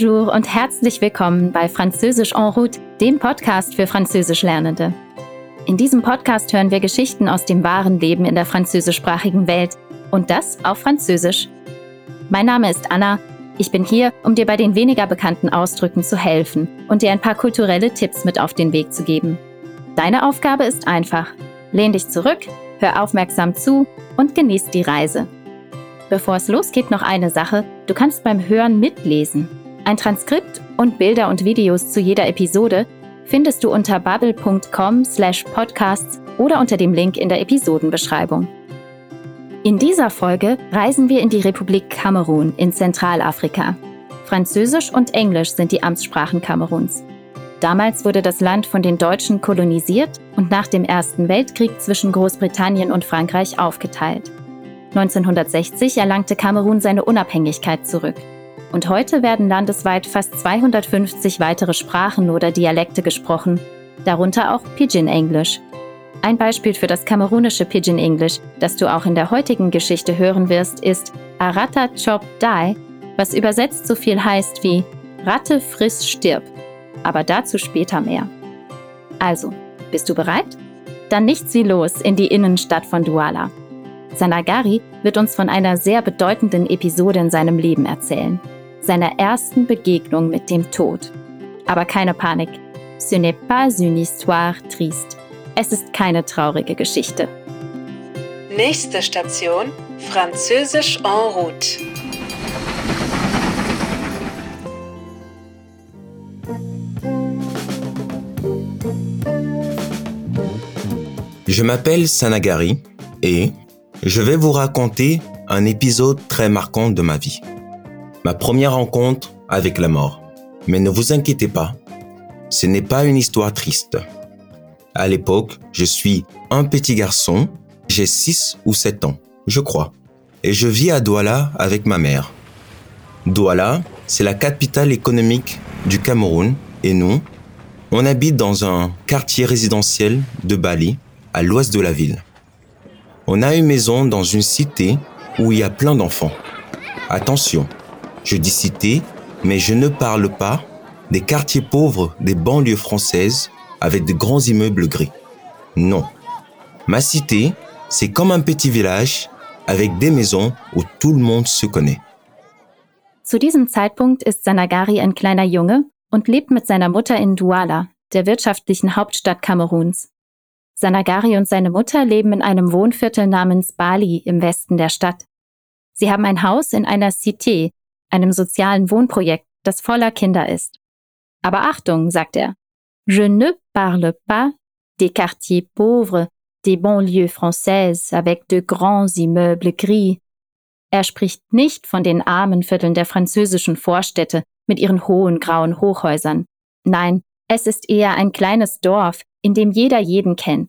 Bonjour und herzlich willkommen bei Französisch en route, dem Podcast für Französischlernende. In diesem Podcast hören wir Geschichten aus dem wahren Leben in der französischsprachigen Welt und das auf Französisch. Mein Name ist Anna. Ich bin hier, um dir bei den weniger bekannten Ausdrücken zu helfen und dir ein paar kulturelle Tipps mit auf den Weg zu geben. Deine Aufgabe ist einfach. Lehn dich zurück, hör aufmerksam zu und genieß die Reise. Bevor es losgeht, noch eine Sache. Du kannst beim Hören mitlesen. Ein Transkript und Bilder und Videos zu jeder Episode findest du unter bubble.com slash podcasts oder unter dem Link in der Episodenbeschreibung. In dieser Folge reisen wir in die Republik Kamerun in Zentralafrika. Französisch und Englisch sind die Amtssprachen Kameruns. Damals wurde das Land von den Deutschen kolonisiert und nach dem Ersten Weltkrieg zwischen Großbritannien und Frankreich aufgeteilt. 1960 erlangte Kamerun seine Unabhängigkeit zurück. Und heute werden landesweit fast 250 weitere Sprachen oder Dialekte gesprochen, darunter auch Pidgin Englisch. Ein Beispiel für das kamerunische Pidgin English, das du auch in der heutigen Geschichte hören wirst, ist Arata Chop Dai, was übersetzt so viel heißt wie Ratte friss stirb. Aber dazu später mehr. Also, bist du bereit? Dann nicht sie los in die Innenstadt von Douala. Sanagari wird uns von einer sehr bedeutenden Episode in seinem Leben erzählen, seiner ersten Begegnung mit dem Tod. Aber keine Panik, ce n'est pas une histoire triste. Es ist keine traurige Geschichte. Nächste Station, Französisch en route. Je m'appelle Sanagari et je vais vous raconter un épisode très marquant de ma vie. Ma première rencontre avec la mort. Mais ne vous inquiétez pas, ce n'est pas une histoire triste. À l'époque, je suis un petit garçon, j'ai 6 ou 7 ans, je crois, et je vis à Douala avec ma mère. Douala, c'est la capitale économique du Cameroun et nous, on habite dans un quartier résidentiel de Bali, à l'ouest de la ville. On a une maison dans une cité où il y a plein d'enfants. Attention, je dis cité, mais je ne parle pas des quartiers pauvres des banlieues françaises avec de grands immeubles gris. Non. Ma cité, c'est comme un petit village avec des maisons où tout le monde se connaît. Zu diesem Zeitpunkt ist Sanagari ein kleiner Junge und lebt mit seiner Mutter in Douala, der wirtschaftlichen Hauptstadt Kameruns. Sanagari und seine Mutter leben in einem Wohnviertel namens Bali im Westen der Stadt. Sie haben ein Haus in einer Cité, einem sozialen Wohnprojekt, das voller Kinder ist. Aber Achtung, sagt er, je ne parle pas des quartiers pauvres, des banlieues françaises avec de grands immeubles gris. Er spricht nicht von den armen Vierteln der französischen Vorstädte mit ihren hohen grauen Hochhäusern. Nein, es ist eher ein kleines Dorf, jeder jeden.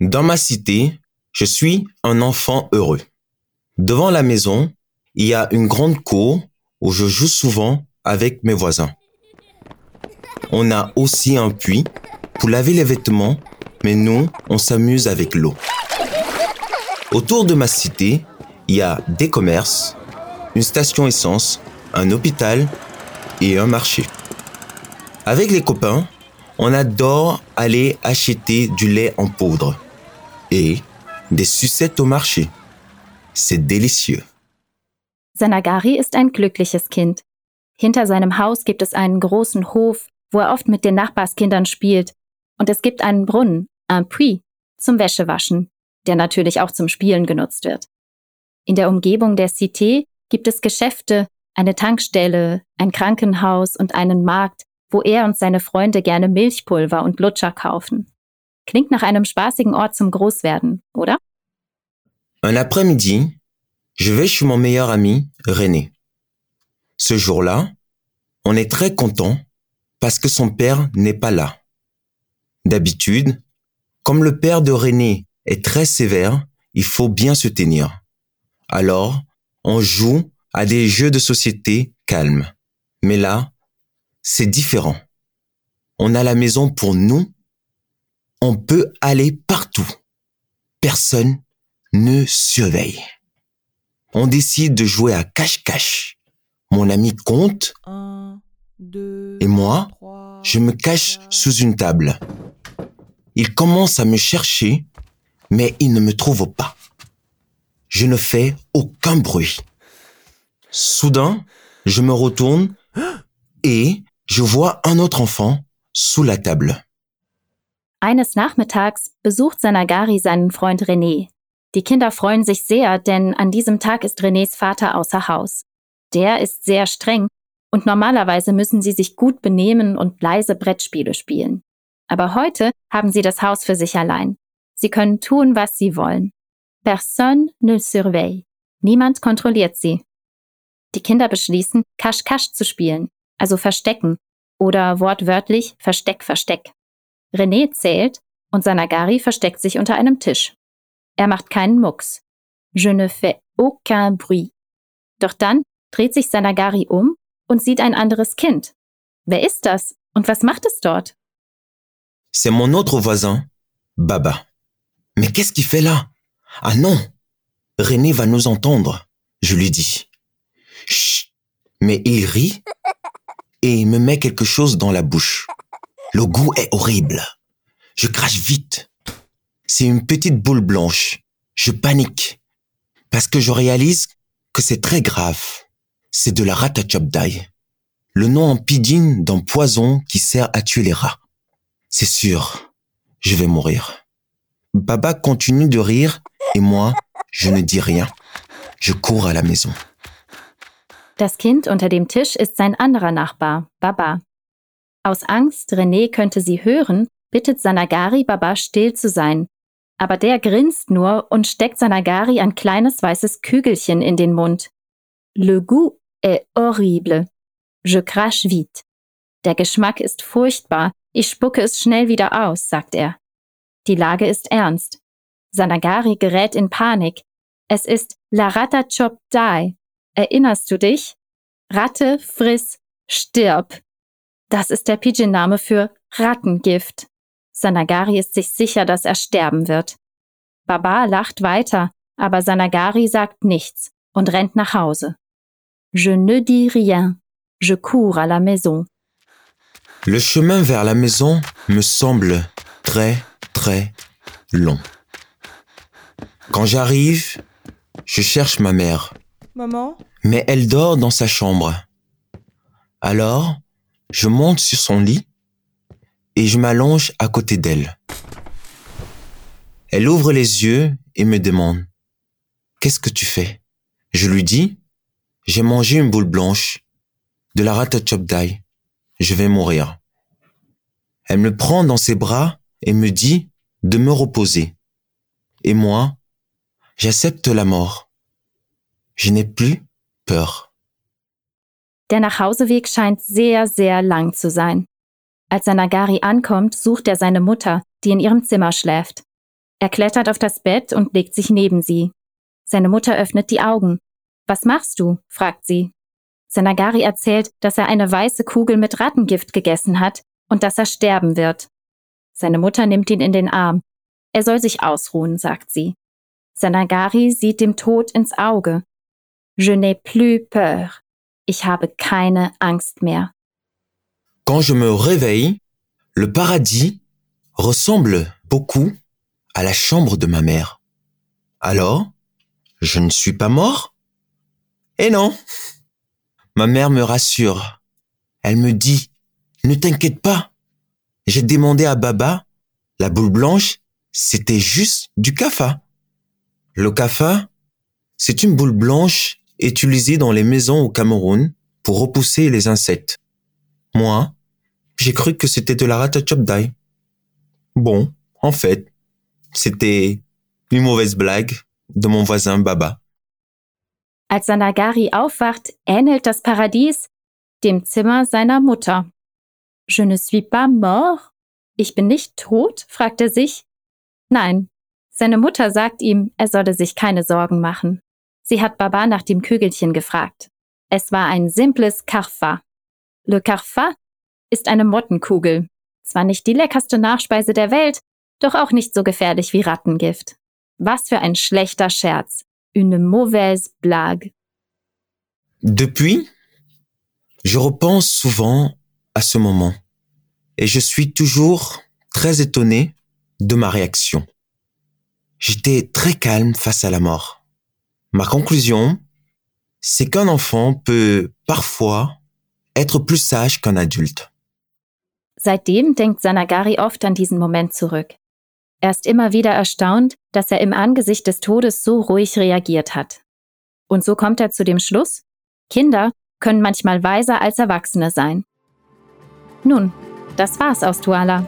Dans ma cité, je suis un enfant heureux. Devant la maison, il y a une grande cour où je joue souvent avec mes voisins. On a aussi un puits pour laver les vêtements, mais nous, on s'amuse avec l'eau. Autour de ma cité, il y a des commerces, une station essence, un hôpital et un marché. Avec les copains, on adore aller acheter du lait en poudre et des sucettes au marché. C'est délicieux. Sanagari ist ein glückliches Kind. Hinter seinem Haus gibt es einen großen Hof, wo er oft mit den Nachbarskindern spielt. Und es gibt einen Brunnen, un puits, zum Wäschewaschen, der natürlich auch zum Spielen genutzt wird. In der Umgebung der Cité gibt es Geschäfte, eine Tankstelle, ein Krankenhaus und einen Markt, wo er und seine Freunde gerne Milchpulver und Lutscher kaufen. Klingt nach einem spaßigen Ort zum Großwerden, oder? Un après-midi, je vais chez mon meilleur ami, René. Ce jour-là, on est très content parce que son père n'est pas là. D'habitude, comme le père de René est très sévère, il faut bien se tenir. Alors, on joue à des jeux de société calmes. Mais là, c'est différent. On a la maison pour nous. On peut aller partout. Personne ne surveille. On décide de jouer à cache-cache. Mon ami compte et moi, je me cache sous une table. Il commence à me chercher, mais il ne me trouve pas. Je ne fais aucun bruit. Soudain, je me retourne et je vois un autre enfant sous la table. Eines Nachmittags besucht Sanagari seinen Freund René. Die Kinder freuen sich sehr, denn an diesem Tag ist Renés Vater außer Haus. Der ist sehr streng und normalerweise müssen sie sich gut benehmen und leise Brettspiele spielen. Aber heute haben sie das Haus für sich allein. Sie können tun, was sie wollen. Personne ne surveille. Niemand kontrolliert sie. Die Kinder beschließen, Kasch-Kasch zu spielen, also Verstecken oder wortwörtlich Versteck, Versteck. René zählt und Sanagari versteckt sich unter einem Tisch. Er macht keinen Mucks. Je ne fais aucun bruit. Doch dann dreht sich Sanagari um und sieht ein anderes Kind. Wer ist das und was macht es dort? C'est mon autre voisin, Baba. Mais qu'est-ce qu'il fait là Ah non René va nous entendre, je lui dis. Chut Mais il rit et me met quelque chose dans la bouche. Le goût est horrible. Je crache vite. C'est une petite boule blanche. Je panique. Parce que je réalise que c'est très grave. C'est de la ratachopdai. Le nom en pidgin d'un poison qui sert à tuer les rats. C'est sûr, je vais mourir. Baba continue de rire et moi, je ne dis rien. Je cours à la maison. Das Kind unter dem Tisch ist sein anderer Nachbar, Baba. Aus Angst, René könnte sie hören, bittet Sanagari Baba still zu sein. Aber der grinst nur und steckt Sanagari ein kleines weißes Kügelchen in den Mund. Le goût est horrible. Je crache vite. Der Geschmack ist furchtbar. Ich spucke es schnell wieder aus, sagt er. Die Lage ist ernst. Sanagari gerät in Panik. Es ist La Rata Chop Die. Erinnerst du dich? Ratte, friss, stirb. Das ist der Pidgin-Name für Rattengift. Sanagari ist sich sicher, dass er sterben wird. Baba lacht weiter, aber Sanagari sagt nichts und rennt nach Hause. Je ne dis rien. Je cours à la maison. Le chemin vers la maison me semble très, très long. Quand j'arrive, je cherche ma mère. Maman Mais elle dort dans sa chambre. Alors, je monte sur son lit et je m'allonge à côté d'elle. Elle ouvre les yeux et me demande Qu'est-ce que tu fais? Je lui dis J'ai mangé une boule blanche, de la ratachopdai. Je vais mourir. Elle me prend dans ses bras et me dit de me reposer. Et moi, j'accepte la mort. Je n'ai plus peur. Der Nachhauseweg scheint sehr, sehr lang zu sein. Als Sanagari ankommt, sucht er seine Mutter, die in ihrem Zimmer schläft. Er klettert auf das Bett und legt sich neben sie. Seine Mutter öffnet die Augen. Was machst du? fragt sie. Sanagari erzählt, dass er eine weiße Kugel mit Rattengift gegessen hat und dass er sterben wird. Seine Mutter nimmt ihn in den Arm. Er soll sich ausruhen, sagt sie. Sanagari sieht dem Tod ins Auge. Je n'ai plus peur. Ich habe keine Angst mehr. Quand je me réveille, le paradis ressemble beaucoup à la chambre de ma mère. Alors, je ne suis pas mort? Eh non Ma mère me rassure. Elle me dit, ne t'inquiète pas. J'ai demandé à Baba, la boule blanche, c'était juste du kafa. Le kafa, c'est une boule blanche utilisée dans les maisons au Cameroun pour repousser les insectes. Moi, j'ai cru que c'était de la ratachopdai. Bon, en fait, c'était une mauvaise blague de mon voisin Baba. Als Sanagari aufwacht, ähnelt das Paradies dem Zimmer seiner Mutter. Je ne suis pas mort? Ich bin nicht tot? fragt er sich. Nein, seine Mutter sagt ihm, er solle sich keine Sorgen machen. Sie hat Baba nach dem Kügelchen gefragt. Es war ein simples Carfa. Le Carfa ist eine Mottenkugel. Zwar nicht die leckerste Nachspeise der Welt, doch auch nicht so gefährlich wie Rattengift. Was für ein schlechter Scherz. Une mauvaise blague. Depuis, Je repense souvent à ce moment et je suis toujours très étonné de ma réaction. J'étais très calme face à la mort. Ma conclusion, c'est qu'un enfant peut parfois être plus sage qu'un adulte. Seitdem denkt Sanagari oft an diesen Moment zurück. Er ist immer wieder erstaunt, dass er im Angesicht des Todes so ruhig reagiert hat. Und so kommt er zu dem Schluss, Kinder können manchmal weiser als Erwachsene sein. Nun, das war's aus Tuala.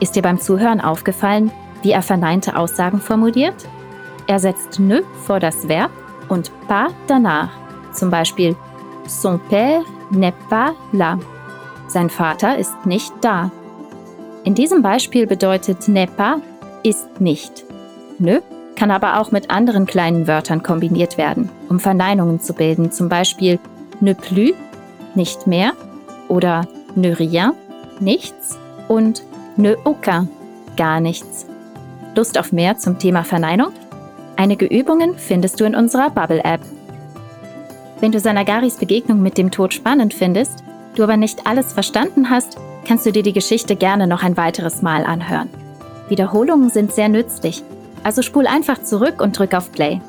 Ist dir beim Zuhören aufgefallen, wie er verneinte Aussagen formuliert? Er setzt ne vor das Verb und pas danach. Zum Beispiel Son père n'est pas là. Sein Vater ist nicht da. In diesem Beispiel bedeutet n'est pas ist nicht. Ne kann aber auch mit anderen kleinen Wörtern kombiniert werden, um Verneinungen zu bilden, zum Beispiel ne plus, nicht mehr, oder ne rien, nichts und ne aucun, gar nichts. Lust auf mehr zum Thema Verneinung? Einige Übungen findest du in unserer Bubble-App. Wenn du Sanagaris Begegnung mit dem Tod spannend findest, du aber nicht alles verstanden hast, kannst du dir die Geschichte gerne noch ein weiteres Mal anhören. Wiederholungen sind sehr nützlich, also spul einfach zurück und drück auf Play.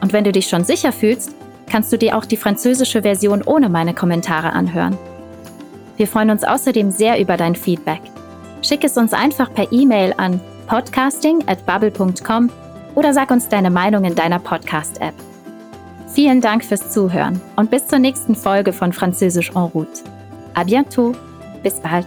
Und wenn du dich schon sicher fühlst, kannst du dir auch die französische Version ohne meine Kommentare anhören. Wir freuen uns außerdem sehr über dein Feedback. Schick es uns einfach per E-Mail an podcasting at bubble.com oder sag uns deine Meinung in deiner Podcast-App. Vielen Dank fürs Zuhören und bis zur nächsten Folge von Französisch en route. A bientôt. Bis bald.